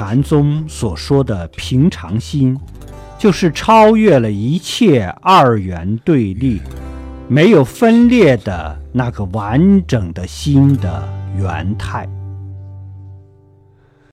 禅宗所说的平常心就是超越了一切二元对立没有分裂的那个完整的心的原态。